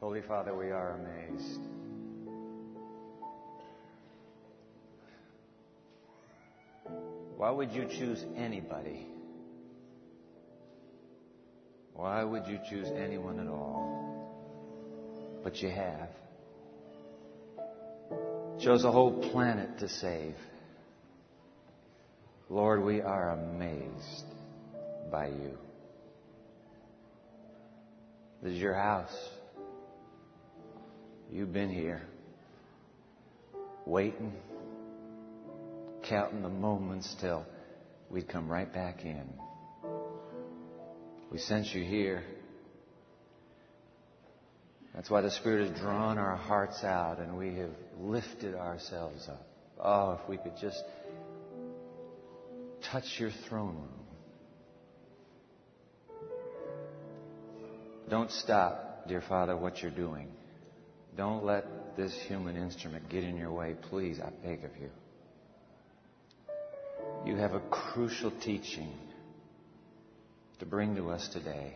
Holy Father, we are amazed. Why would you choose anybody? Why would you choose anyone at all? But you have. Chose a whole planet to save. Lord, we are amazed by you. This is your house. You've been here waiting, counting the moments till we'd come right back in. We sent you here. That's why the Spirit has drawn our hearts out and we have lifted ourselves up. Oh, if we could just touch your throne room. Don't stop, dear Father, what you're doing. Don't let this human instrument get in your way, please, I beg of you. You have a crucial teaching to bring to us today.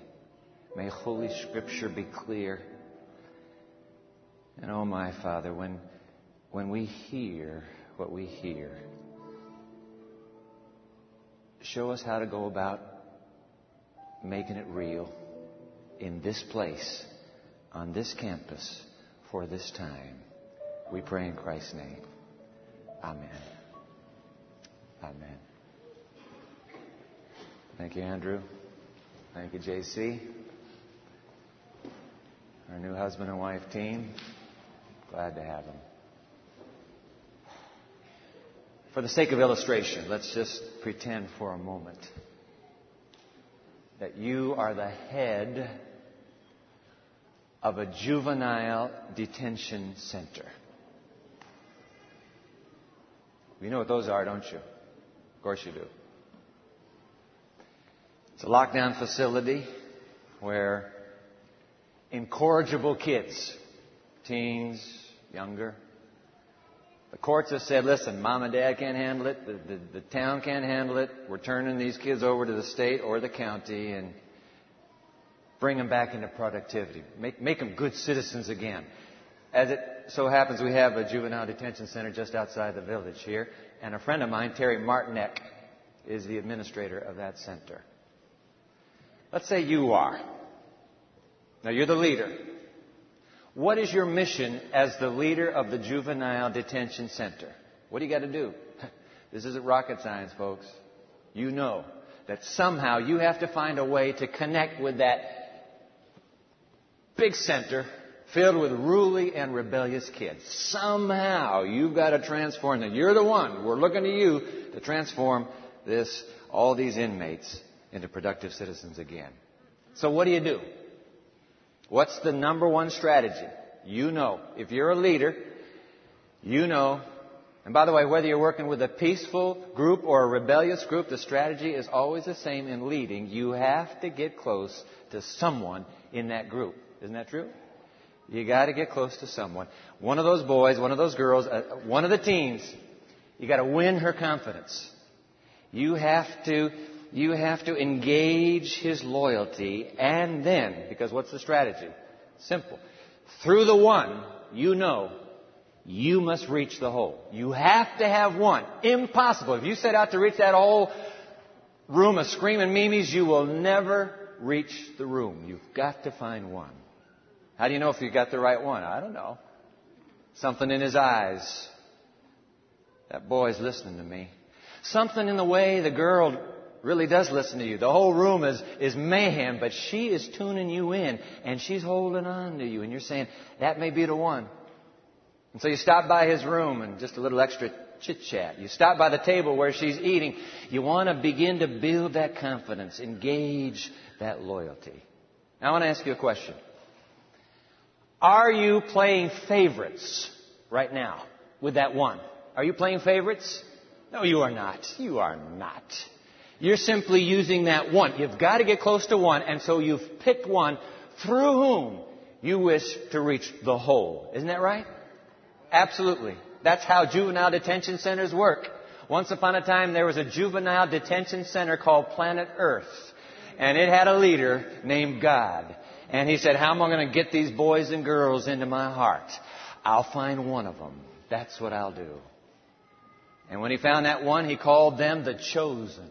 May Holy Scripture be clear. And oh, my Father, when, when we hear what we hear, show us how to go about making it real in this place, on this campus, for this time. We pray in Christ's name. Amen. Amen. Thank you, Andrew. Thank you, JC. Our new husband and wife team. Glad to have them. For the sake of illustration, let's just pretend for a moment that you are the head of a juvenile detention center. You know what those are, don't you? Of course you do. It's a lockdown facility where incorrigible kids, teens, younger, the courts have said, listen, mom and dad can't handle it, the, the, the town can't handle it, we're turning these kids over to the state or the county and bring them back into productivity. Make, make them good citizens again. As it so happens, we have a juvenile detention center just outside the village here, and a friend of mine, Terry Martinek, is the administrator of that center. Let's say you are. Now you're the leader. What is your mission as the leader of the juvenile detention center? What do you got to do? This isn't rocket science, folks. You know that somehow you have to find a way to connect with that big center filled with ruly and rebellious kids. Somehow you've got to transform them. You're the one. We're looking to you to transform this, all these inmates into productive citizens again. So what do you do? What's the number one strategy? You know. If you're a leader, you know. And by the way, whether you're working with a peaceful group or a rebellious group, the strategy is always the same in leading. You have to get close to someone in that group. Isn't that true? You got to get close to someone. One of those boys, one of those girls, uh, one of the teens. You got to win her confidence. You have to you have to engage his loyalty and then, because what's the strategy? Simple. Through the one, you know, you must reach the whole. You have to have one. Impossible. If you set out to reach that whole room of screaming mimes, you will never reach the room. You've got to find one. How do you know if you got the right one? I don't know. Something in his eyes. That boy's listening to me. Something in the way the girl really does listen to you. The whole room is, is mayhem, but she is tuning you in and she's holding on to you and you're saying, that may be the one. And so you stop by his room and just a little extra chit chat. You stop by the table where she's eating. You want to begin to build that confidence, engage that loyalty. Now I want to ask you a question. Are you playing favorites right now with that one? Are you playing favorites? No, you are not. You are not. You're simply using that one. You've got to get close to one, and so you've picked one through whom you wish to reach the whole. Isn't that right? Absolutely. That's how juvenile detention centers work. Once upon a time, there was a juvenile detention center called Planet Earth, and it had a leader named God. And he said, How am I going to get these boys and girls into my heart? I'll find one of them. That's what I'll do. And when he found that one, he called them the chosen.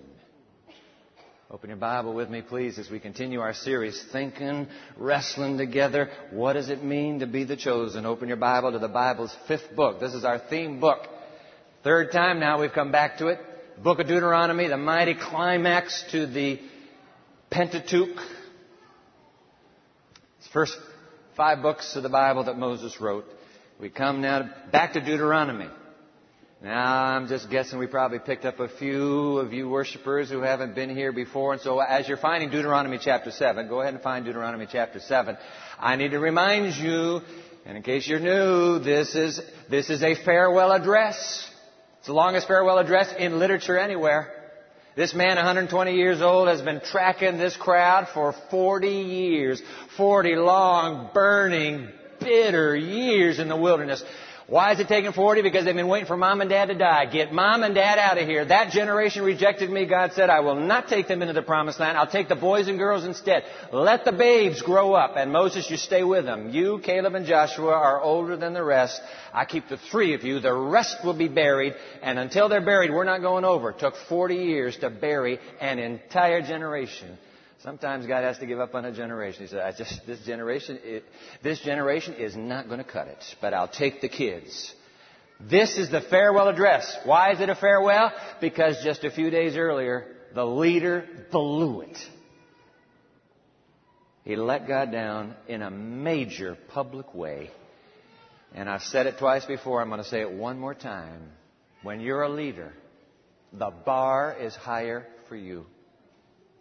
Open your Bible with me, please, as we continue our series, Thinking, Wrestling Together. What does it mean to be the chosen? Open your Bible to the Bible's fifth book. This is our theme book. Third time now we've come back to it. Book of Deuteronomy, the mighty climax to the Pentateuch. First five books of the Bible that Moses wrote. We come now back to Deuteronomy. Now, I'm just guessing we probably picked up a few of you worshipers who haven't been here before. And so as you're finding Deuteronomy chapter 7, go ahead and find Deuteronomy chapter 7. I need to remind you, and in case you're new, this is, this is a farewell address. It's the longest farewell address in literature anywhere. This man, 120 years old, has been tracking this crowd for 40 years. 40 long, burning, bitter years in the wilderness. Why is it taking 40? Because they've been waiting for mom and dad to die. Get mom and dad out of here. That generation rejected me. God said, I will not take them into the promised land. I'll take the boys and girls instead. Let the babes grow up. And Moses, you stay with them. You, Caleb, and Joshua are older than the rest. I keep the three of you. The rest will be buried. And until they're buried, we're not going over. It took 40 years to bury an entire generation. Sometimes God has to give up on a generation. He said, I just, this generation, it, this generation is not going to cut it, but I'll take the kids. This is the farewell address. Why is it a farewell? Because just a few days earlier, the leader blew it. He let God down in a major public way. And I've said it twice before, I'm going to say it one more time. When you're a leader, the bar is higher for you.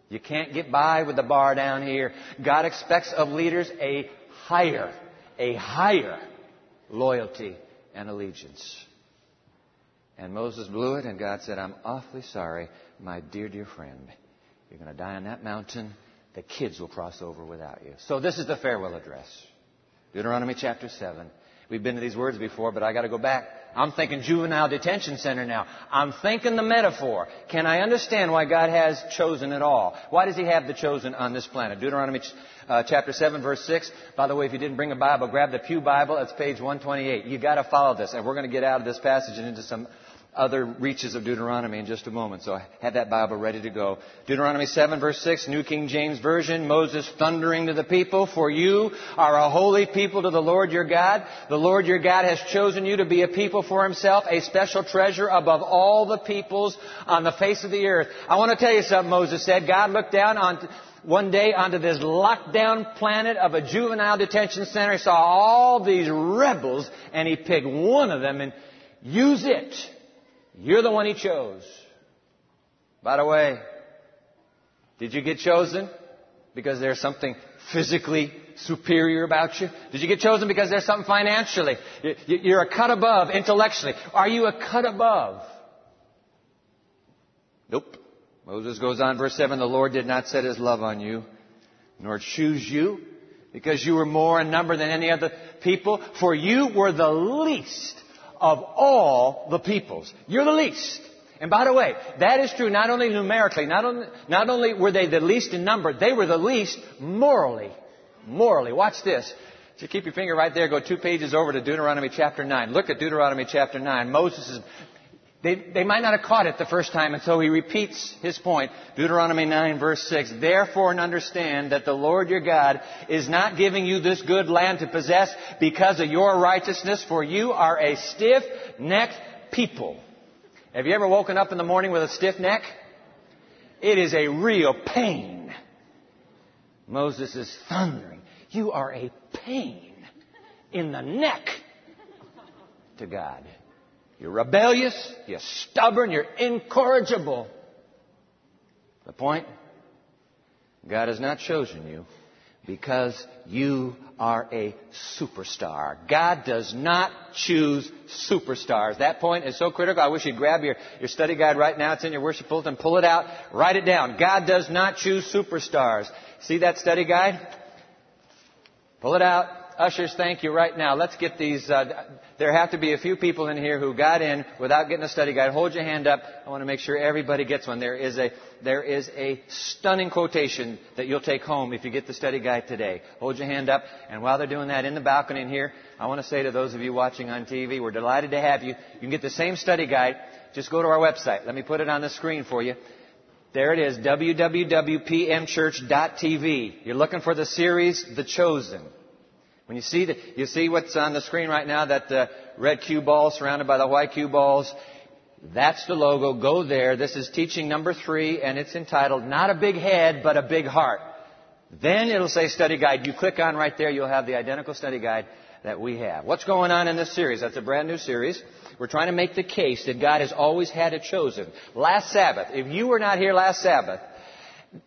You can't get by with the bar down here. God expects of leaders a higher, a higher loyalty and allegiance. And Moses blew it, and God said, I'm awfully sorry, my dear, dear friend. You're going to die on that mountain. The kids will cross over without you. So this is the farewell address. Deuteronomy chapter 7. We've been to these words before, but I got to go back. I'm thinking juvenile detention center now. I'm thinking the metaphor. Can I understand why God has chosen it all? Why does He have the chosen on this planet? Deuteronomy uh, chapter 7 verse 6. By the way, if you didn't bring a Bible, grab the Pew Bible. It's page 128. You've got to follow this, and we're going to get out of this passage and into some other reaches of Deuteronomy in just a moment. So I have that Bible ready to go. Deuteronomy 7 verse 6, New King James Version, Moses thundering to the people, For you are a holy people to the Lord your God. The Lord your God has chosen you to be a people for himself, a special treasure above all the peoples on the face of the earth. I want to tell you something Moses said. God looked down on one day onto this locked down planet of a juvenile detention center. He saw all these rebels and he picked one of them and use it you're the one he chose. By the way, did you get chosen because there's something physically superior about you? Did you get chosen because there's something financially? You're a cut above intellectually. Are you a cut above? Nope. Moses goes on, verse 7 The Lord did not set his love on you, nor choose you, because you were more in number than any other people, for you were the least of all the peoples. You're the least. And by the way, that is true not only numerically, not only, not only were they the least in number, they were the least morally. Morally. Watch this. So keep your finger right there, go two pages over to Deuteronomy chapter 9. Look at Deuteronomy chapter 9. Moses is they, they might not have caught it the first time, and so he repeats his point. Deuteronomy 9 verse 6. Therefore and understand that the Lord your God is not giving you this good land to possess because of your righteousness, for you are a stiff-necked people. Have you ever woken up in the morning with a stiff neck? It is a real pain. Moses is thundering. You are a pain in the neck to God. You're rebellious, you're stubborn, you're incorrigible. The point? God has not chosen you because you are a superstar. God does not choose superstars. That point is so critical. I wish you'd grab your, your study guide right now. It's in your worship bulletin. Pull it out. Write it down. God does not choose superstars. See that study guide? Pull it out. Ushers, thank you right now. Let's get these. Uh, there have to be a few people in here who got in without getting a study guide. Hold your hand up. I want to make sure everybody gets one. There is a there is a stunning quotation that you'll take home if you get the study guide today. Hold your hand up. And while they're doing that in the balcony in here, I want to say to those of you watching on TV, we're delighted to have you. You can get the same study guide. Just go to our website. Let me put it on the screen for you. There it is, www.pmchurch.tv. You're looking for the series, The Chosen. When you see the, you see what's on the screen right now, that uh, red cue ball surrounded by the white cue balls. That's the logo. Go there. This is teaching number three, and it's entitled Not a Big Head, but a Big Heart. Then it'll say study guide. You click on right there, you'll have the identical study guide that we have. What's going on in this series? That's a brand new series. We're trying to make the case that God has always had it chosen. Last Sabbath, if you were not here last Sabbath,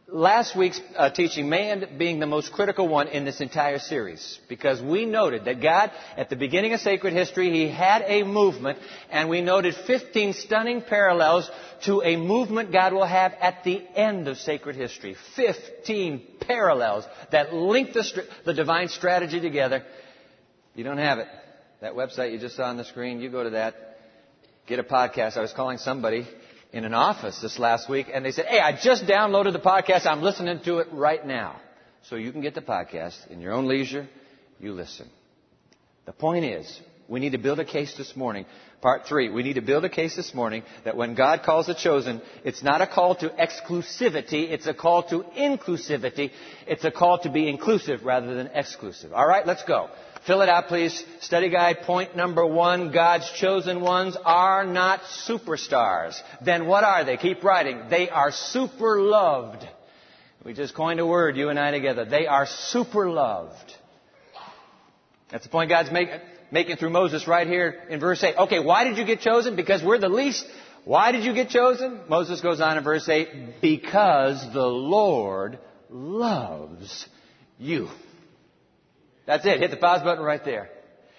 last week's uh, teaching may end up being the most critical one in this entire series because we noted that God, at the beginning of sacred history, He had a movement and we noted 15 stunning parallels to a movement God will have at the end of sacred history. 15 parallels that link the, the divine strategy together. You don't have it. That website you just saw on the screen, you go to that, get a podcast. I was calling somebody in an office this last week and they said, Hey, I just downloaded the podcast. I'm listening to it right now. So you can get the podcast in your own leisure. You listen. The point is, we need to build a case this morning. Part three, we need to build a case this morning that when God calls the chosen, it's not a call to exclusivity, it's a call to inclusivity. It's a call to be inclusive rather than exclusive. Alright, let's go. Fill it out, please. Study guide, point number one. God's chosen ones are not superstars. Then what are they? Keep writing. They are super loved. We just coined a word, you and I together. They are super loved. That's the point God's make, making through Moses right here in verse 8. Okay, why did you get chosen? Because we're the least. Why did you get chosen? Moses goes on in verse 8. Because the Lord loves you. That's it. Hit the pause button right there.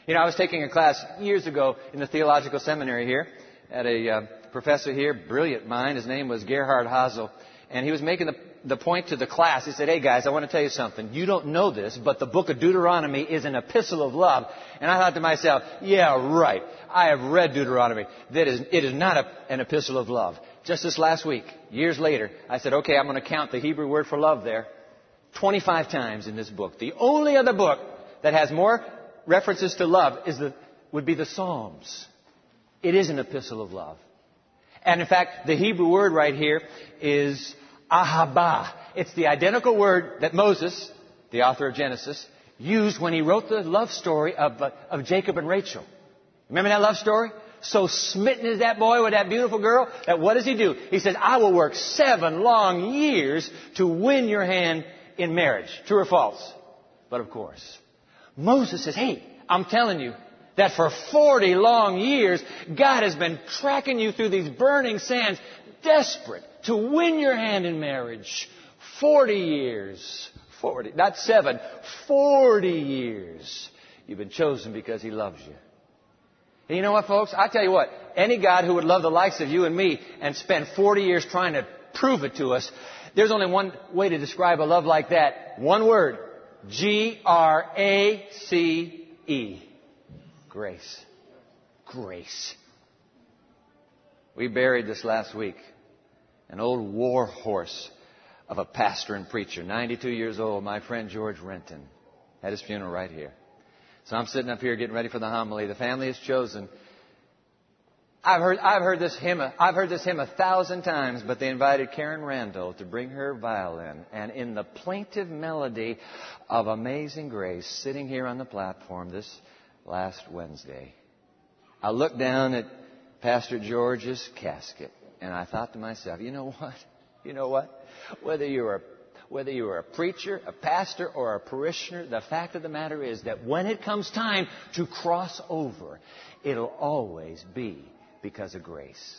You know, I was taking a class years ago in the theological seminary here at a uh, professor here, brilliant mind. His name was Gerhard Hasel. And he was making the, the point to the class. He said, Hey guys, I want to tell you something. You don't know this, but the book of Deuteronomy is an epistle of love. And I thought to myself, yeah, right. I have read Deuteronomy. That is, it is not a, an epistle of love. Just this last week, years later, I said, okay, I'm going to count the Hebrew word for love there. 25 times in this book. The only other book that has more references to love is the, would be the Psalms. It is an epistle of love. And in fact, the Hebrew word right here is ahaba. It's the identical word that Moses, the author of Genesis, used when he wrote the love story of, uh, of Jacob and Rachel. Remember that love story? So smitten is that boy with that beautiful girl that what does he do? He says, I will work seven long years to win your hand in marriage. True or false? But of course, Moses says, Hey, I'm telling you that for 40 long years, God has been tracking you through these burning sands, desperate to win your hand in marriage. 40 years. 40, not seven, 40 years. You've been chosen because He loves you. And you know what, folks? I tell you what, any God who would love the likes of you and me and spend 40 years trying to prove it to us, there's only one way to describe a love like that. One word. G R A C E. Grace. Grace. We buried this last week an old war horse of a pastor and preacher, 92 years old, my friend George Renton. Had his funeral right here. So I'm sitting up here getting ready for the homily. The family has chosen I've heard, I've heard this hymn, I've heard this hymn a thousand times, but they invited Karen Randall to bring her violin. And in the plaintive melody of Amazing Grace, sitting here on the platform this last Wednesday, I looked down at Pastor George's casket and I thought to myself, you know what? You know what? Whether you're whether you are a preacher, a pastor, or a parishioner, the fact of the matter is that when it comes time to cross over, it'll always be because of grace.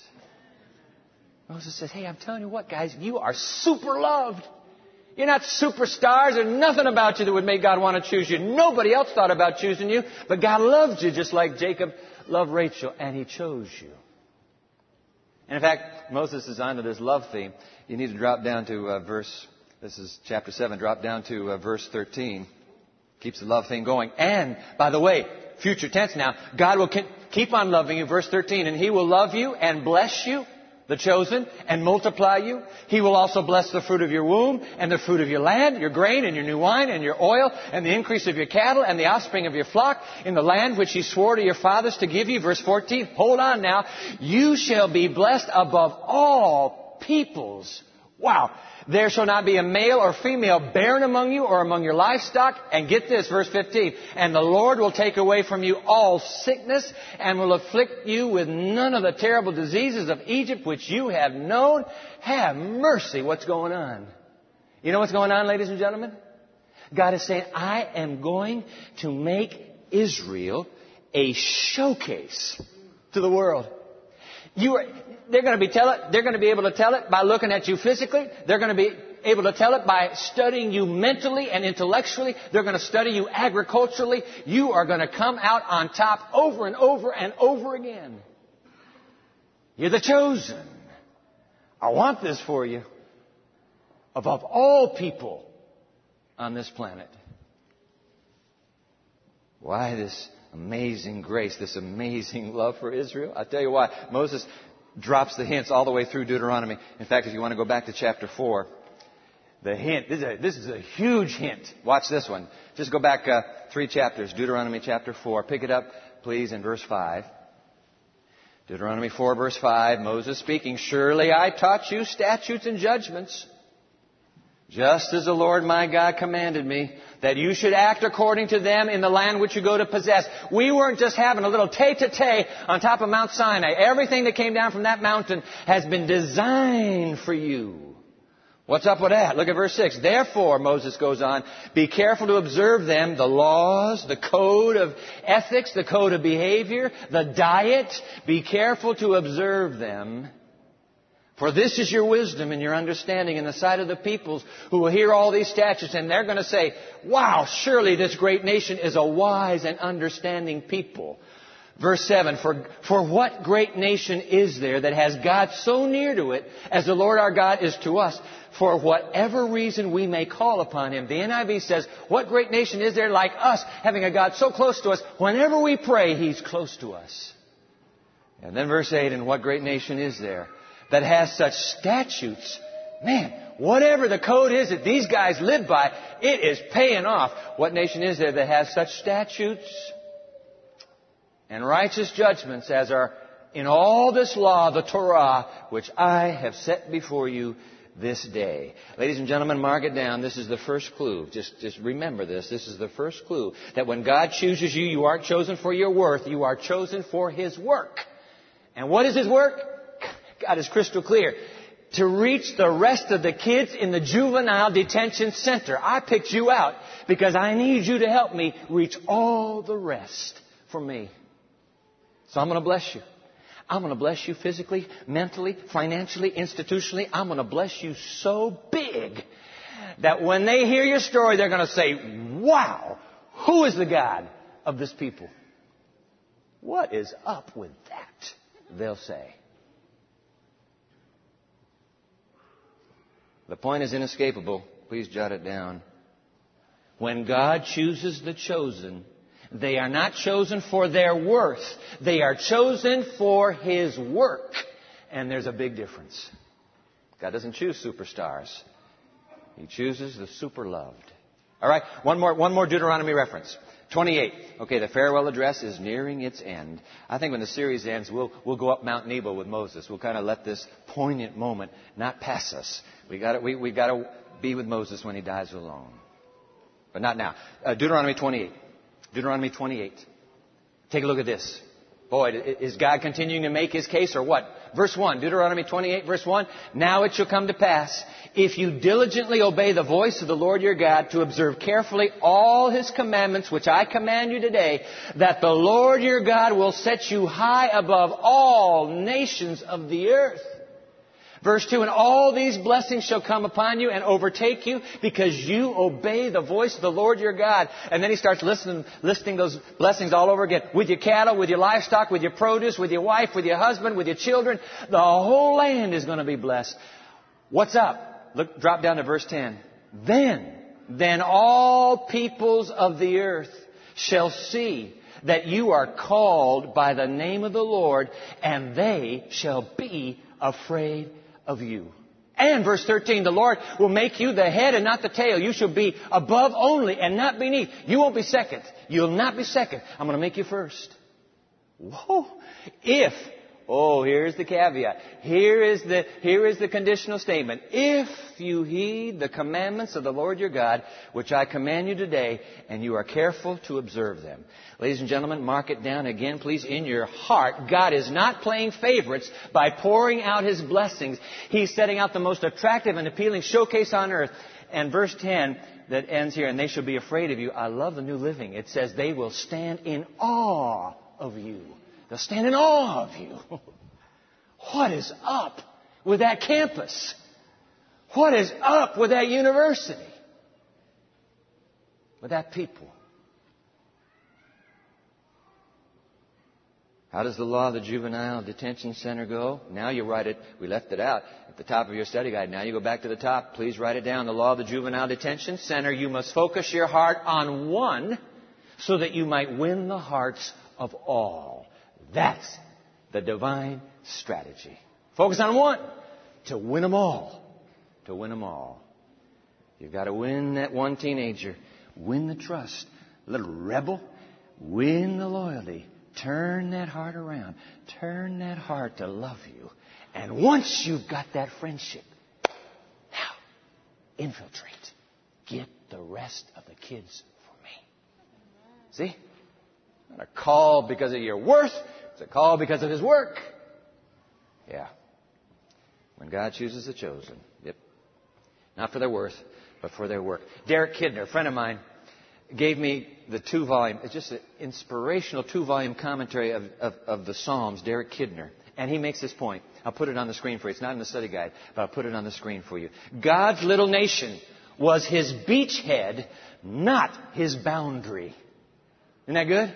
Moses says, Hey, I'm telling you what, guys, you are super loved. You're not superstars. There's nothing about you that would make God want to choose you. Nobody else thought about choosing you, but God loved you just like Jacob loved Rachel, and He chose you. And in fact, Moses is onto this love theme. You need to drop down to uh, verse, this is chapter 7, drop down to uh, verse 13. Keeps the love thing going. And, by the way, future tense now, God will keep on loving you, verse 13, and He will love you and bless you the chosen, and multiply you. He will also bless the fruit of your womb, and the fruit of your land, your grain, and your new wine, and your oil, and the increase of your cattle, and the offspring of your flock, in the land which he swore to your fathers to give you. Verse 14. Hold on now. You shall be blessed above all peoples. Wow. There shall not be a male or female barren among you or among your livestock. And get this, verse 15. And the Lord will take away from you all sickness and will afflict you with none of the terrible diseases of Egypt which you have known. Have mercy. What's going on? You know what's going on, ladies and gentlemen? God is saying, I am going to make Israel a showcase to the world. You are, they're going to be tell it, they're going to be able to tell it by looking at you physically. They're going to be able to tell it by studying you mentally and intellectually. They're going to study you agriculturally. You are going to come out on top over and over and over again. You're the chosen. I want this for you. Above all people on this planet. Why this amazing grace, this amazing love for Israel? I'll tell you why. Moses drops the hints all the way through Deuteronomy. In fact, if you want to go back to chapter 4, the hint, this is a, this is a huge hint. Watch this one. Just go back uh, three chapters, Deuteronomy chapter 4. Pick it up, please, in verse 5. Deuteronomy 4, verse 5, Moses speaking, Surely I taught you statutes and judgments, just as the Lord my God commanded me that you should act according to them in the land which you go to possess. We weren't just having a little tete-a-tete on top of Mount Sinai. Everything that came down from that mountain has been designed for you. What's up with that? Look at verse 6. Therefore, Moses goes on, be careful to observe them, the laws, the code of ethics, the code of behavior, the diet. Be careful to observe them for this is your wisdom and your understanding in the sight of the peoples who will hear all these statutes and they're going to say, wow, surely this great nation is a wise and understanding people. Verse 7, for, for what great nation is there that has God so near to it as the Lord our God is to us? For whatever reason we may call upon Him. The NIV says, what great nation is there like us having a God so close to us? Whenever we pray, He's close to us. And then verse 8, and what great nation is there that has such statutes, man, whatever the code is that these guys live by, it is paying off. What nation is there that has such statutes and righteous judgments as are in all this law, the Torah, which I have set before you this day. Ladies and gentlemen, mark it down. This is the first clue. Just, just remember this. This is the first clue that when God chooses you, you aren't chosen for your worth. You are chosen for His work. And what is His work? God is crystal clear. To reach the rest of the kids in the juvenile detention center. I picked you out because I need you to help me reach all the rest for me. So I'm going to bless you. I'm going to bless you physically, mentally, financially, institutionally. I'm going to bless you so big that when they hear your story, they're going to say, wow, who is the God of this people? What is up with that? They'll say. The point is inescapable. Please jot it down. When God chooses the chosen, they are not chosen for their worth. They are chosen for His work. And there's a big difference. God doesn't choose superstars. He chooses the super loved. All right, one more, one more Deuteronomy reference. 28. Okay, the farewell address is nearing its end. I think when the series ends, we'll, we'll go up Mount Nebo with Moses. We'll kind of let this poignant moment not pass us. We got we, we got to be with Moses when he dies alone. But not now. Uh, Deuteronomy 28. Deuteronomy 28. Take a look at this. Boy, is God continuing to make his case or what? Verse 1, Deuteronomy 28, verse 1. Now it shall come to pass, if you diligently obey the voice of the Lord your God to observe carefully all his commandments which I command you today, that the Lord your God will set you high above all nations of the earth. Verse 2, and all these blessings shall come upon you and overtake you because you obey the voice of the Lord your God. And then he starts listening, listing those blessings all over again. With your cattle, with your livestock, with your produce, with your wife, with your husband, with your children. The whole land is going to be blessed. What's up? Look, drop down to verse 10. Then then all peoples of the earth shall see that you are called by the name of the Lord, and they shall be afraid of you. And verse 13, the Lord will make you the head and not the tail. You shall be above only and not beneath. You won't be second. You'll not be second. I'm going to make you first. Whoa. If Oh, here's the caveat. Here is the, here is the conditional statement. If you heed the commandments of the Lord your God, which I command you today, and you are careful to observe them. Ladies and gentlemen, mark it down again, please, in your heart. God is not playing favorites by pouring out His blessings. He's setting out the most attractive and appealing showcase on earth. And verse 10 that ends here, and they shall be afraid of you. I love the New Living. It says they will stand in awe of you. They'll stand in awe of you. What is up with that campus? What is up with that university? With that people? How does the law of the juvenile detention center go? Now you write it. We left it out at the top of your study guide. Now you go back to the top. Please write it down. The law of the juvenile detention center. You must focus your heart on one so that you might win the hearts of all. That's the divine strategy. Focus on one to win them all. To win them all. You've got to win that one teenager. Win the trust. Little rebel. Win the loyalty. Turn that heart around. Turn that heart to love you. And once you've got that friendship, now infiltrate. Get the rest of the kids for me. See? Not a call because of your worth. It's a call because of His work. Yeah. When God chooses the chosen. Yep. Not for their worth, but for their work. Derek Kidner, a friend of mine, gave me the two volume, it's just an inspirational two volume commentary of, of, of, the Psalms, Derek Kidner. And he makes this point. I'll put it on the screen for you. It's not in the study guide, but I'll put it on the screen for you. God's little nation was his beachhead, not his boundary. Isn't that good?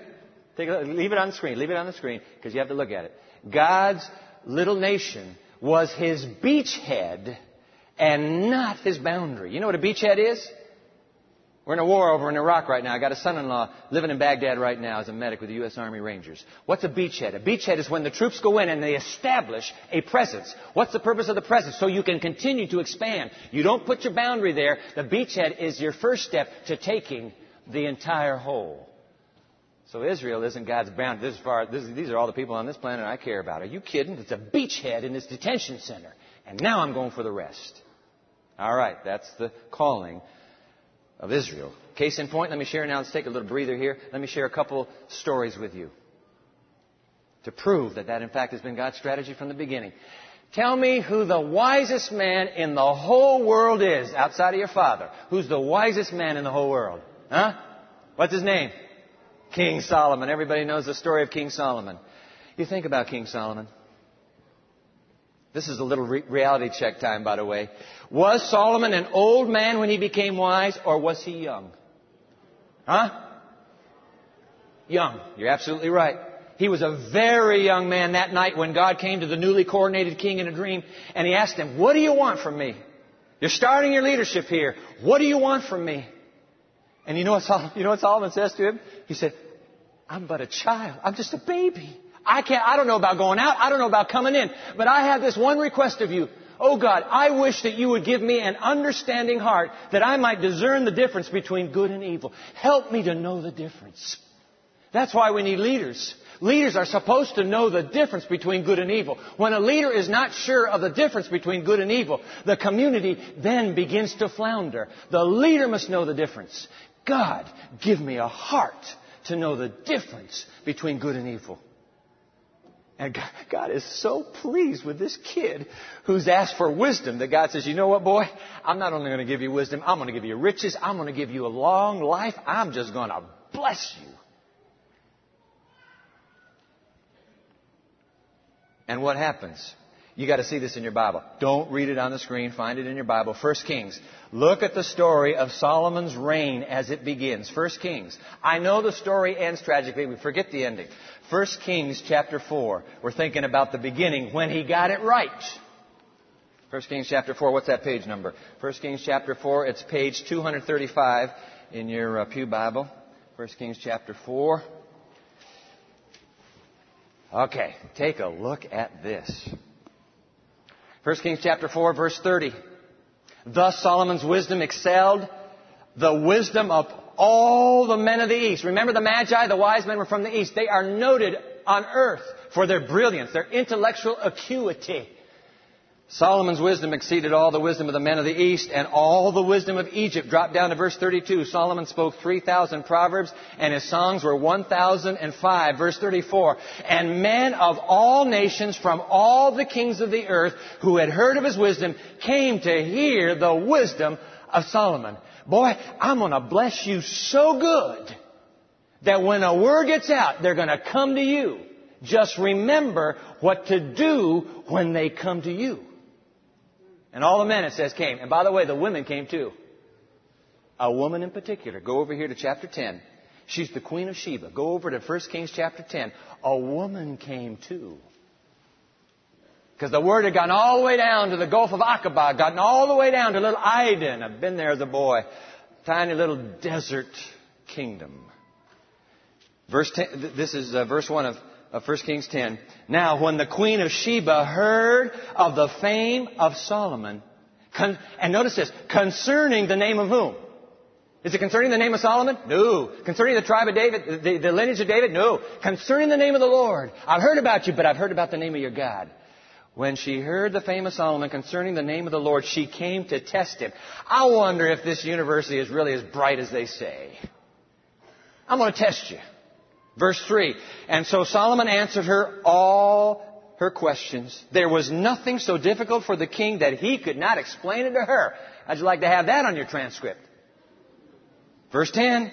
Take a, leave it on the screen. Leave it on the screen because you have to look at it. God's little nation was his beachhead and not his boundary. You know what a beachhead is? We're in a war over in Iraq right now. I got a son-in-law living in Baghdad right now as a medic with the U.S. Army Rangers. What's a beachhead? A beachhead is when the troops go in and they establish a presence. What's the purpose of the presence? So you can continue to expand. You don't put your boundary there. The beachhead is your first step to taking the entire whole. So Israel isn't God's bound. This far, this, these are all the people on this planet I care about. Are you kidding? It's a beachhead in this detention center. And now I'm going for the rest. All right, that's the calling of Israel. Case in point, let me share now. Let's take a little breather here. Let me share a couple stories with you to prove that that, in fact, has been God's strategy from the beginning. Tell me who the wisest man in the whole world is outside of your father. Who's the wisest man in the whole world? Huh? What's his name? King Solomon. Everybody knows the story of King Solomon. You think about King Solomon. This is a little re- reality check time, by the way. Was Solomon an old man when he became wise, or was he young? Huh? Young. You're absolutely right. He was a very young man that night when God came to the newly coronated king in a dream, and he asked him, What do you want from me? You're starting your leadership here. What do you want from me? And you know what Solomon, you know what Solomon says to him? He said, I'm but a child. I'm just a baby. I can't, I don't know about going out. I don't know about coming in. But I have this one request of you. Oh God, I wish that you would give me an understanding heart that I might discern the difference between good and evil. Help me to know the difference. That's why we need leaders. Leaders are supposed to know the difference between good and evil. When a leader is not sure of the difference between good and evil, the community then begins to flounder. The leader must know the difference. God, give me a heart to know the difference between good and evil. And God is so pleased with this kid who's asked for wisdom that God says, you know what, boy? I'm not only going to give you wisdom, I'm going to give you riches, I'm going to give you a long life, I'm just going to bless you. And what happens? You got to see this in your Bible. Don't read it on the screen. Find it in your Bible. First Kings. Look at the story of Solomon's reign as it begins. First Kings. I know the story ends tragically. We forget the ending. First Kings chapter 4. We're thinking about the beginning when he got it right. 1 Kings chapter 4, what's that page number? 1 Kings chapter 4, it's page 235 in your uh, Pew Bible. 1 Kings chapter 4. Okay, take a look at this. 1 Kings chapter 4, verse 30. Thus Solomon's wisdom excelled the wisdom of all the men of the East. Remember the Magi, the wise men were from the East. They are noted on earth for their brilliance, their intellectual acuity. Solomon's wisdom exceeded all the wisdom of the men of the East and all the wisdom of Egypt. Drop down to verse 32. Solomon spoke 3,000 proverbs and his songs were 1,005. Verse 34. And men of all nations from all the kings of the earth who had heard of his wisdom came to hear the wisdom of Solomon. Boy, I'm going to bless you so good that when a word gets out, they're going to come to you. Just remember what to do when they come to you. And all the men, it says, came. And by the way, the women came too. A woman in particular. Go over here to chapter 10. She's the Queen of Sheba. Go over to 1 Kings chapter 10. A woman came too. Because the word had gone all the way down to the Gulf of Aqaba, gotten all the way down to little Aden. I've been there as a boy. Tiny little desert kingdom. Verse 10, this is uh, verse 1 of of 1 Kings 10. Now, when the queen of Sheba heard of the fame of Solomon, con- and notice this, concerning the name of whom? Is it concerning the name of Solomon? No. Concerning the tribe of David, the, the lineage of David? No. Concerning the name of the Lord. I've heard about you, but I've heard about the name of your God. When she heard the fame of Solomon concerning the name of the Lord, she came to test him. I wonder if this university is really as bright as they say. I'm going to test you. Verse 3. And so Solomon answered her all her questions. There was nothing so difficult for the king that he could not explain it to her. How'd you like to have that on your transcript? Verse 10.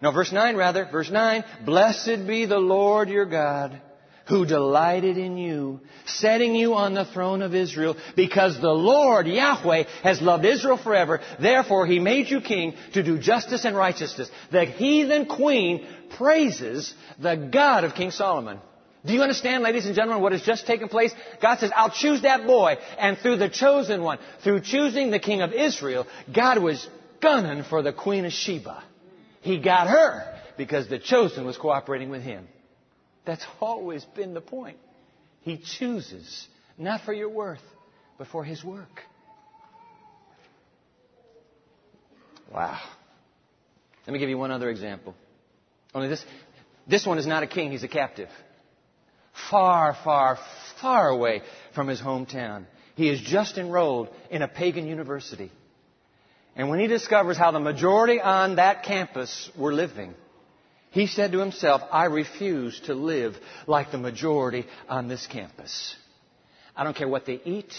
No, verse 9 rather. Verse 9. Blessed be the Lord your God who delighted in you, setting you on the throne of Israel, because the Lord, Yahweh, has loved Israel forever. Therefore, He made you king to do justice and righteousness. The heathen queen praises the God of King Solomon. Do you understand, ladies and gentlemen, what has just taken place? God says, I'll choose that boy. And through the chosen one, through choosing the king of Israel, God was gunning for the queen of Sheba. He got her because the chosen was cooperating with him. That's always been the point. He chooses, not for your worth, but for His work. Wow. Let me give you one other example. Only this, this one is not a king, he's a captive. Far, far, far away from his hometown. He is just enrolled in a pagan university. And when he discovers how the majority on that campus were living, he said to himself, I refuse to live like the majority on this campus. I don't care what they eat.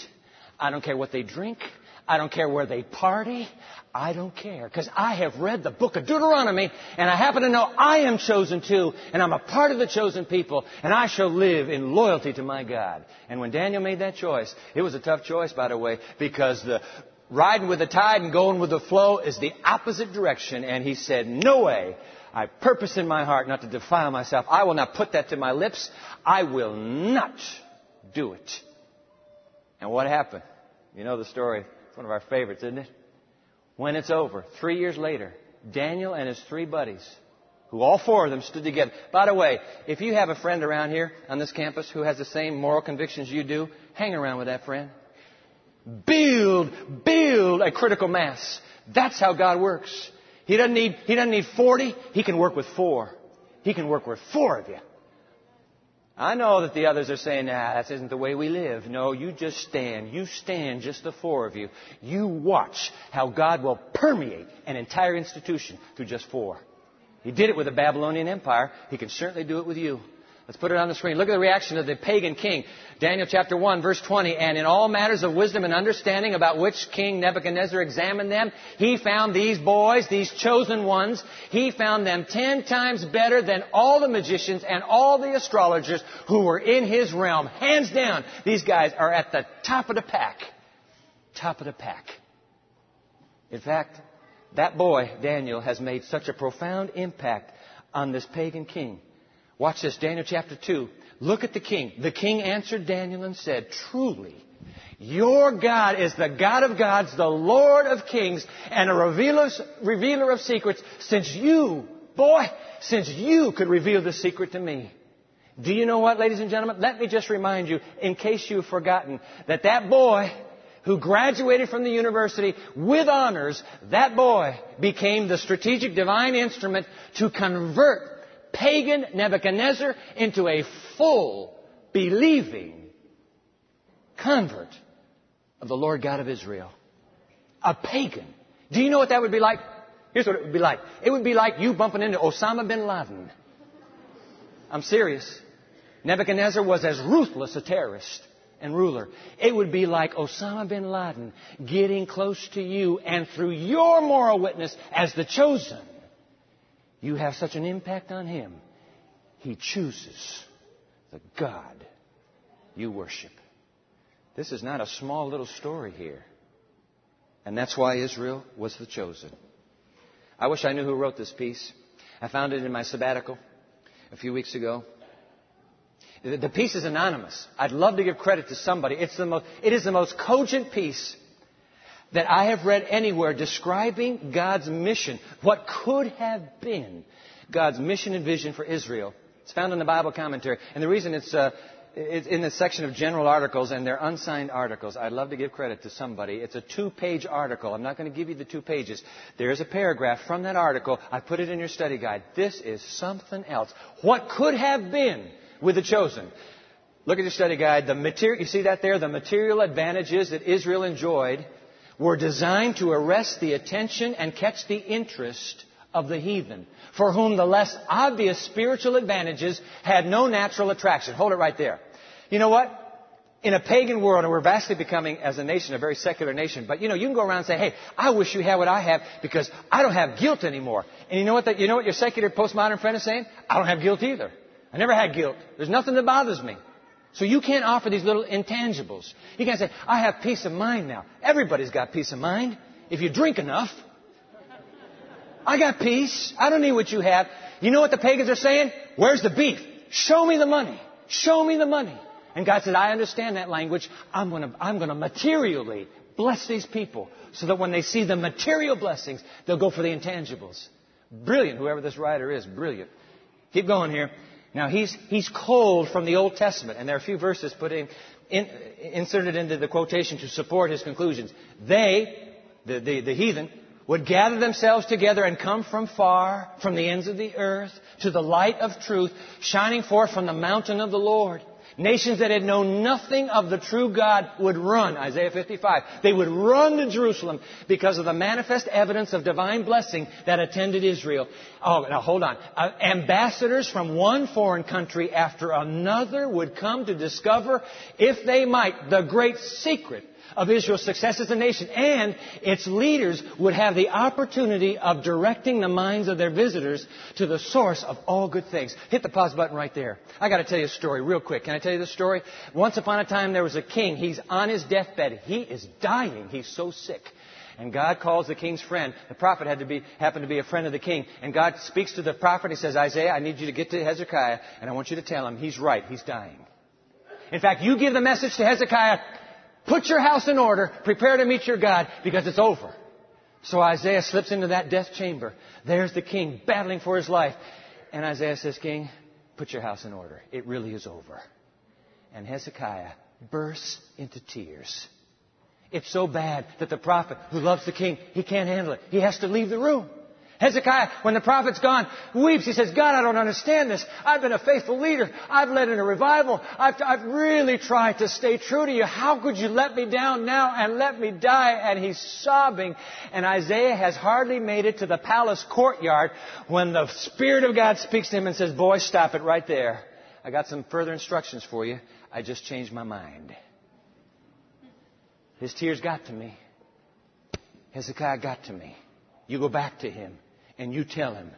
I don't care what they drink. I don't care where they party. I don't care. Because I have read the book of Deuteronomy and I happen to know I am chosen too and I'm a part of the chosen people and I shall live in loyalty to my God. And when Daniel made that choice, it was a tough choice by the way because the riding with the tide and going with the flow is the opposite direction and he said, no way. I purpose in my heart not to defile myself. I will not put that to my lips. I will not do it. And what happened? You know the story. It's one of our favorites, isn't it? When it's over, three years later, Daniel and his three buddies, who all four of them stood together. By the way, if you have a friend around here on this campus who has the same moral convictions you do, hang around with that friend. Build, build a critical mass. That's how God works. He doesn't need, he doesn't need 40. He can work with four. He can work with four of you. I know that the others are saying, nah, that isn't the way we live. No, you just stand. You stand, just the four of you. You watch how God will permeate an entire institution through just four. He did it with the Babylonian Empire. He can certainly do it with you. Let's put it on the screen. Look at the reaction of the pagan king. Daniel chapter 1 verse 20. And in all matters of wisdom and understanding about which King Nebuchadnezzar examined them, he found these boys, these chosen ones, he found them ten times better than all the magicians and all the astrologers who were in his realm. Hands down, these guys are at the top of the pack. Top of the pack. In fact, that boy, Daniel, has made such a profound impact on this pagan king Watch this, Daniel chapter 2. Look at the king. The king answered Daniel and said, Truly, Your God is the God of gods, the Lord of kings, and a revealer, of secrets since you, boy, since you could reveal the secret to me. Do you know what, ladies and gentlemen? Let me just remind you, in case you've forgotten, that that boy who graduated from the university with honors, that boy became the strategic divine instrument to convert pagan Nebuchadnezzar into a full, believing convert of the Lord God of Israel. A pagan. Do you know what that would be like? Here's what it would be like. It would be like you bumping into Osama bin Laden. I'm serious. Nebuchadnezzar was as ruthless a terrorist and ruler. It would be like Osama bin Laden getting close to you, and through your moral witness as the chosen, you have such an impact on him. He chooses the God you worship. This is not a small little story here. And that's why Israel was the chosen. I wish I knew who wrote this piece. I found it in my sabbatical a few weeks ago. The piece is anonymous. I'd love to give credit to somebody. It's the most, it is the most cogent piece that I have read anywhere describing God's mission, what could have been God's mission and vision for Israel. It's found in the Bible commentary. And the reason it's, uh, it's in the section of general articles and they're unsigned articles. I'd love to give credit to somebody. It's a two page article. I'm not going to give you the two pages. There's a paragraph from that article. I put it in your study guide. This is something else. What could have been with the chosen. Look at your study guide. The material, you see that there? The material advantages that Israel enjoyed were designed to arrest the attention and catch the interest of the heathen, for whom the less obvious spiritual advantages had no natural attraction. Hold it right there. You know what? In a pagan world, and we're vastly becoming, as a nation, a very secular nation, but you know, you can go around and say, hey, I wish you had what I have because I don't have guilt anymore. And you know what, that, you know what your secular postmodern friend is saying? I don't have guilt either. I never had guilt. There's nothing that bothers me. So you can't offer these little intangibles. You can't say, I have peace of mind now. Everybody's got peace of mind if you drink enough. I got peace. I don't need what you have. You know what the pagans are saying? Where's the beef? Show me the money. Show me the money. And God said, I understand that language. I'm going to, I'm going to materially bless these people so that when they see the material blessings, they'll go for the intangibles. Brilliant. Whoever this writer is, brilliant. Keep going here. Now he's, he's cold from the Old Testament, and there are a few verses put in, in, inserted into the quotation to support his conclusions. They, the, the, the heathen, would gather themselves together and come from far, from the ends of the earth, to the light of truth, shining forth from the mountain of the Lord. Nations that had known nothing of the true God would run, Isaiah 55. They would run to Jerusalem because of the manifest evidence of divine blessing that attended Israel. Oh, now hold on. Uh, ambassadors from one foreign country after another would come to discover, if they might, the great secret of Israel's success as a nation. And its leaders would have the opportunity of directing the minds of their visitors to the source of all good things. Hit the pause button right there. I gotta tell you a story real quick. Can I tell you the story? Once upon a time there was a king. He's on his deathbed. He is dying. He's so sick. And God calls the king's friend. The prophet had to be, happened to be a friend of the king. And God speaks to the prophet. He says, Isaiah, I need you to get to Hezekiah and I want you to tell him he's right. He's dying. In fact, you give the message to Hezekiah, Put your house in order. Prepare to meet your God because it's over. So Isaiah slips into that death chamber. There's the king battling for his life. And Isaiah says, King, put your house in order. It really is over. And Hezekiah bursts into tears. It's so bad that the prophet who loves the king, he can't handle it. He has to leave the room. Hezekiah, when the prophet's gone, weeps. He says, God, I don't understand this. I've been a faithful leader. I've led in a revival. I've, I've really tried to stay true to you. How could you let me down now and let me die? And he's sobbing. And Isaiah has hardly made it to the palace courtyard when the Spirit of God speaks to him and says, boy, stop it right there. I got some further instructions for you. I just changed my mind. His tears got to me. Hezekiah got to me. You go back to him and you tell him,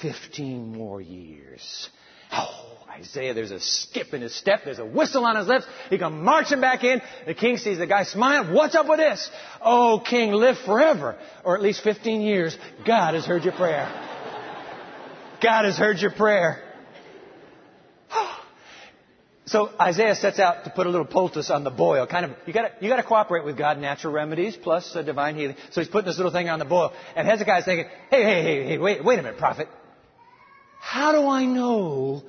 15 more years. Oh, Isaiah, there's a skip in his step, there's a whistle on his lips. He come marching back in. The king sees the guy smiling. What's up with this? Oh, king, live forever. Or at least 15 years. God has heard your prayer. God has heard your prayer. So Isaiah sets out to put a little poultice on the boil. Kind of, you gotta, you gotta cooperate with God, natural remedies plus uh, divine healing. So he's putting this little thing on the boil. And Hezekiah's thinking, hey, hey, hey, hey, wait, wait a minute, prophet. How do I know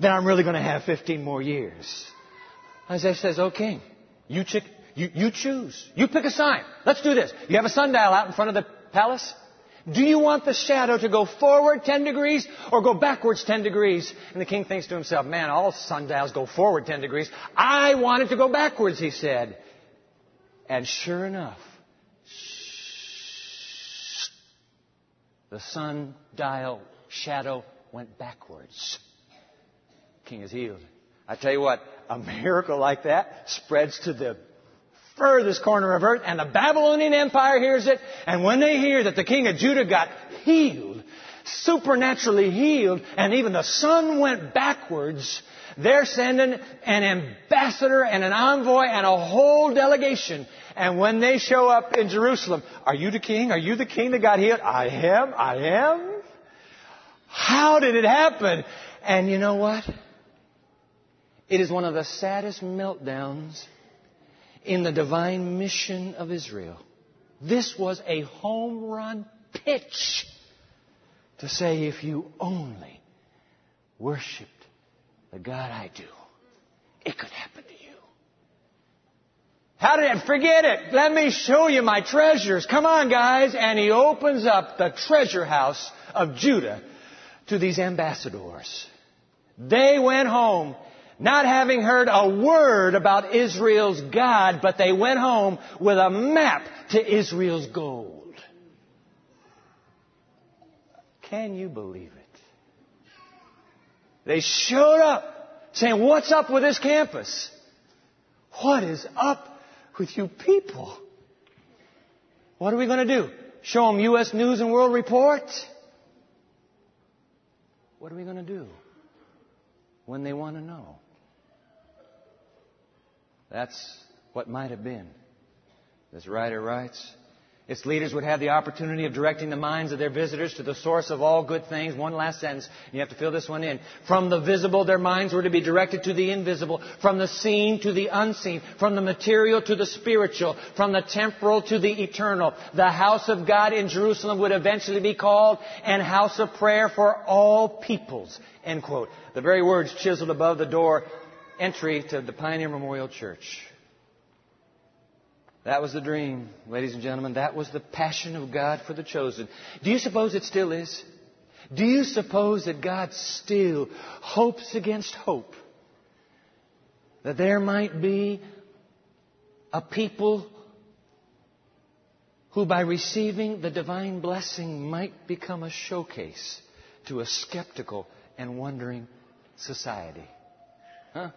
that I'm really to have 15 more years? Isaiah says, oh king, you, ch- you, you choose. You pick a sign. Let's do this. You have a sundial out in front of the palace. Do you want the shadow to go forward 10 degrees or go backwards 10 degrees? And the king thinks to himself, man, all sundials go forward 10 degrees. I want it to go backwards, he said. And sure enough, the sundial shadow went backwards. King is healed. I tell you what, a miracle like that spreads to the furthest corner of earth, and the Babylonian Empire hears it, and when they hear that the king of Judah got healed, supernaturally healed, and even the sun went backwards, they're sending an ambassador and an envoy and a whole delegation. And when they show up in Jerusalem, are you the king? Are you the king that got healed? I am. I am. How did it happen? And you know what? It is one of the saddest meltdowns in the divine mission of Israel. This was a home run pitch to say, if you only worshiped the God I do, it could happen to you. How did it? Forget it. Let me show you my treasures. Come on, guys. And he opens up the treasure house of Judah to these ambassadors. They went home not having heard a word about Israel's God, but they went home with a map to Israel's gold. Can you believe it? They showed up saying, What's up with this campus? What is up with you people? What are we going to do? Show them U.S. News and World Report? What are we going to do when they want to know? That's what might have been. This writer writes, its leaders would have the opportunity of directing the minds of their visitors to the source of all good things. One last sentence. You have to fill this one in. From the visible, their minds were to be directed to the invisible. From the seen to the unseen. From the material to the spiritual. From the temporal to the eternal. The house of God in Jerusalem would eventually be called an house of prayer for all peoples. End quote. The very words chiseled above the door entry to the Pioneer Memorial Church. That was the dream, ladies and gentlemen. That was the passion of God for the chosen. Do you suppose it still is? Do you suppose that God still hopes against hope? That there might be a people who, by receiving the divine blessing, might become a showcase to a skeptical and wondering society. Huh?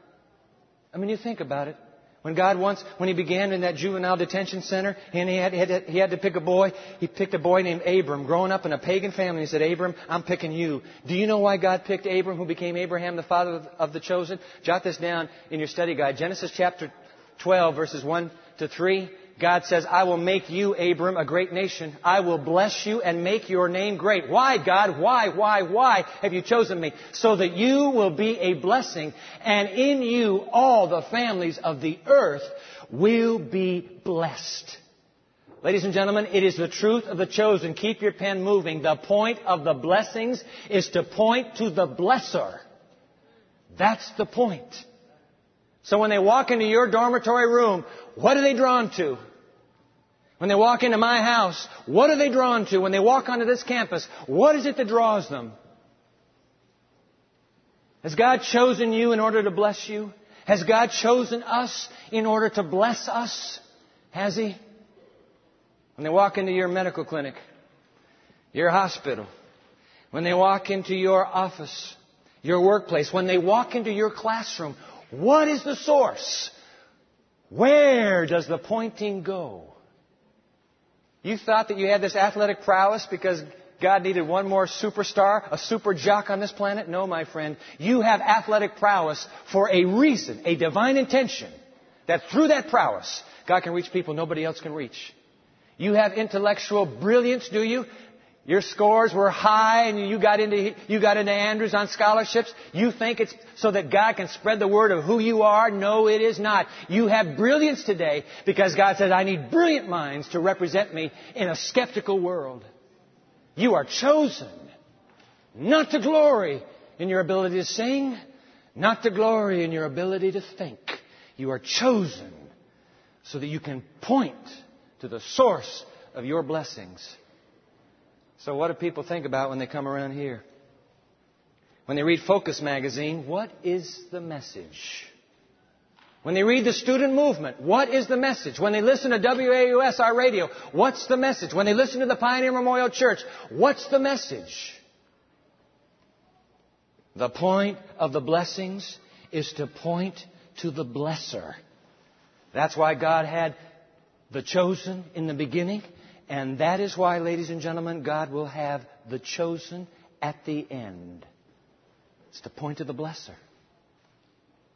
I mean, you think about it. When God once, when He began in that juvenile detention center, and he had, he, had to, he had to pick a boy, He picked a boy named Abram, growing up in a pagan family. He said, Abram, I'm picking you. Do you know why God picked Abram, who became Abraham, the father of, of the chosen? Jot this down in your study guide. Genesis chapter 12, verses 1 to 3. God says, I will make you, Abram, a great nation. I will bless you and make your name great. Why, God? Why, why, why have you chosen me? So that you will be a blessing, and in you all the families of the earth will be blessed. Ladies and gentlemen, it is the truth of the chosen. Keep your pen moving. The point of the blessings is to point to the blesser. That's the point. So when they walk into your dormitory room, what are they drawn to? When they walk into my house, what are they drawn to? When they walk onto this campus, what is it that draws them? Has God chosen you in order to bless you? Has God chosen us in order to bless us? Has He? When they walk into your medical clinic, your hospital, when they walk into your office, your workplace, when they walk into your classroom, what is the source? Where does the pointing go? You thought that you had this athletic prowess because God needed one more superstar, a super jock on this planet? No, my friend. You have athletic prowess for a reason, a divine intention, that through that prowess, God can reach people nobody else can reach. You have intellectual brilliance, do you? Your scores were high and you got into, you got into Andrews on scholarships. You think it's so that God can spread the word of who you are? No, it is not. You have brilliance today because God said, I need brilliant minds to represent me in a skeptical world. You are chosen not to glory in your ability to sing, not to glory in your ability to think. You are chosen so that you can point to the source of your blessings. So, what do people think about when they come around here? When they read Focus magazine, what is the message? When they read the student movement, what is the message? When they listen to WAUS, our radio, what's the message? When they listen to the Pioneer Memorial Church, what's the message? The point of the blessings is to point to the blesser. That's why God had the chosen in the beginning, and that is why, ladies and gentlemen, God will have the chosen at the end. It's the point of the blesser.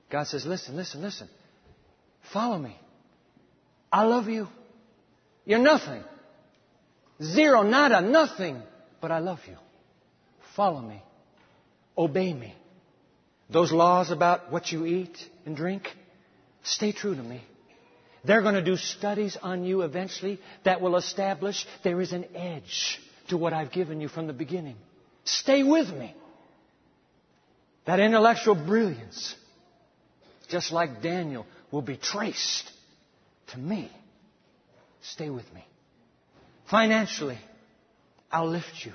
God says, listen, listen, listen. Follow me. I love you. You're nothing. Zero, nada, nothing. But I love you. Follow me. Obey me. Those laws about what you eat and drink, stay true to me. They're going to do studies on you eventually that will establish there is an edge to what I've given you from the beginning. Stay with me. That intellectual brilliance, just like Daniel, will be traced to me. Stay with me. Financially, I'll lift you.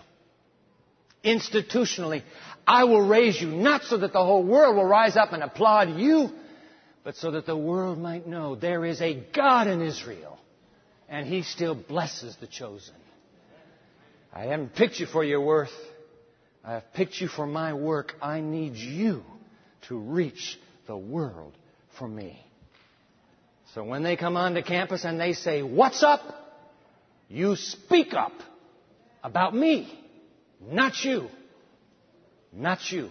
Institutionally, I will raise you, not so that the whole world will rise up and applaud you, but so that the world might know there is a God in Israel, and He still blesses the chosen. I haven't picked you for your worth. I have picked you for my work. I need you to reach the world for me. So when they come onto campus and they say, What's up? You speak up about me, not you. Not you.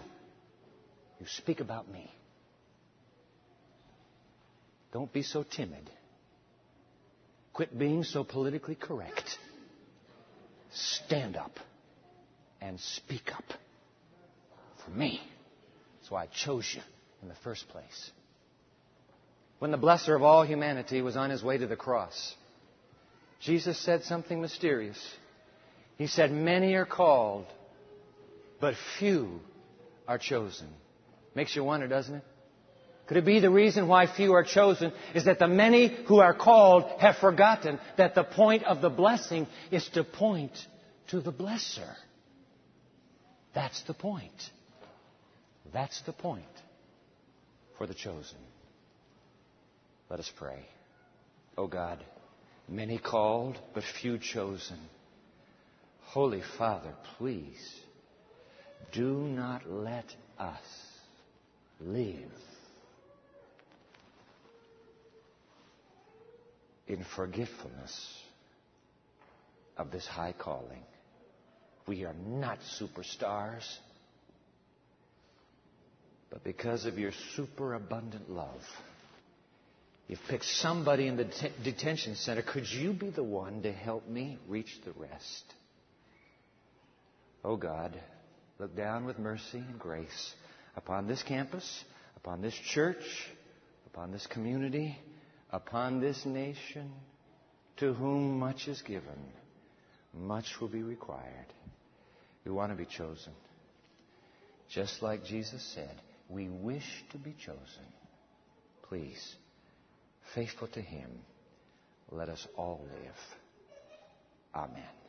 You speak about me. Don't be so timid. Quit being so politically correct. Stand up and speak up for me. That's why I chose you in the first place. When the blesser of all humanity was on his way to the cross, Jesus said something mysterious. He said, Many are called, but few are chosen. Makes you wonder, doesn't it? Could it be the reason why few are chosen is that the many who are called have forgotten that the point of the blessing is to point to the blesser? That's the point. That's the point for the chosen. Let us pray. Oh God, many called, but few chosen. Holy Father, please do not let us live in forgetfulness of this high calling. We are not superstars, but because of your superabundant love, you've picked somebody in the detention center. Could you be the one to help me reach the rest? Oh God, look down with mercy and grace upon this campus, upon this church, upon this community, upon this nation. To whom much is given, much will be required. We want to be chosen. Just like Jesus said, we wish to be chosen. Please, faithful to Him, let us all live. Amen.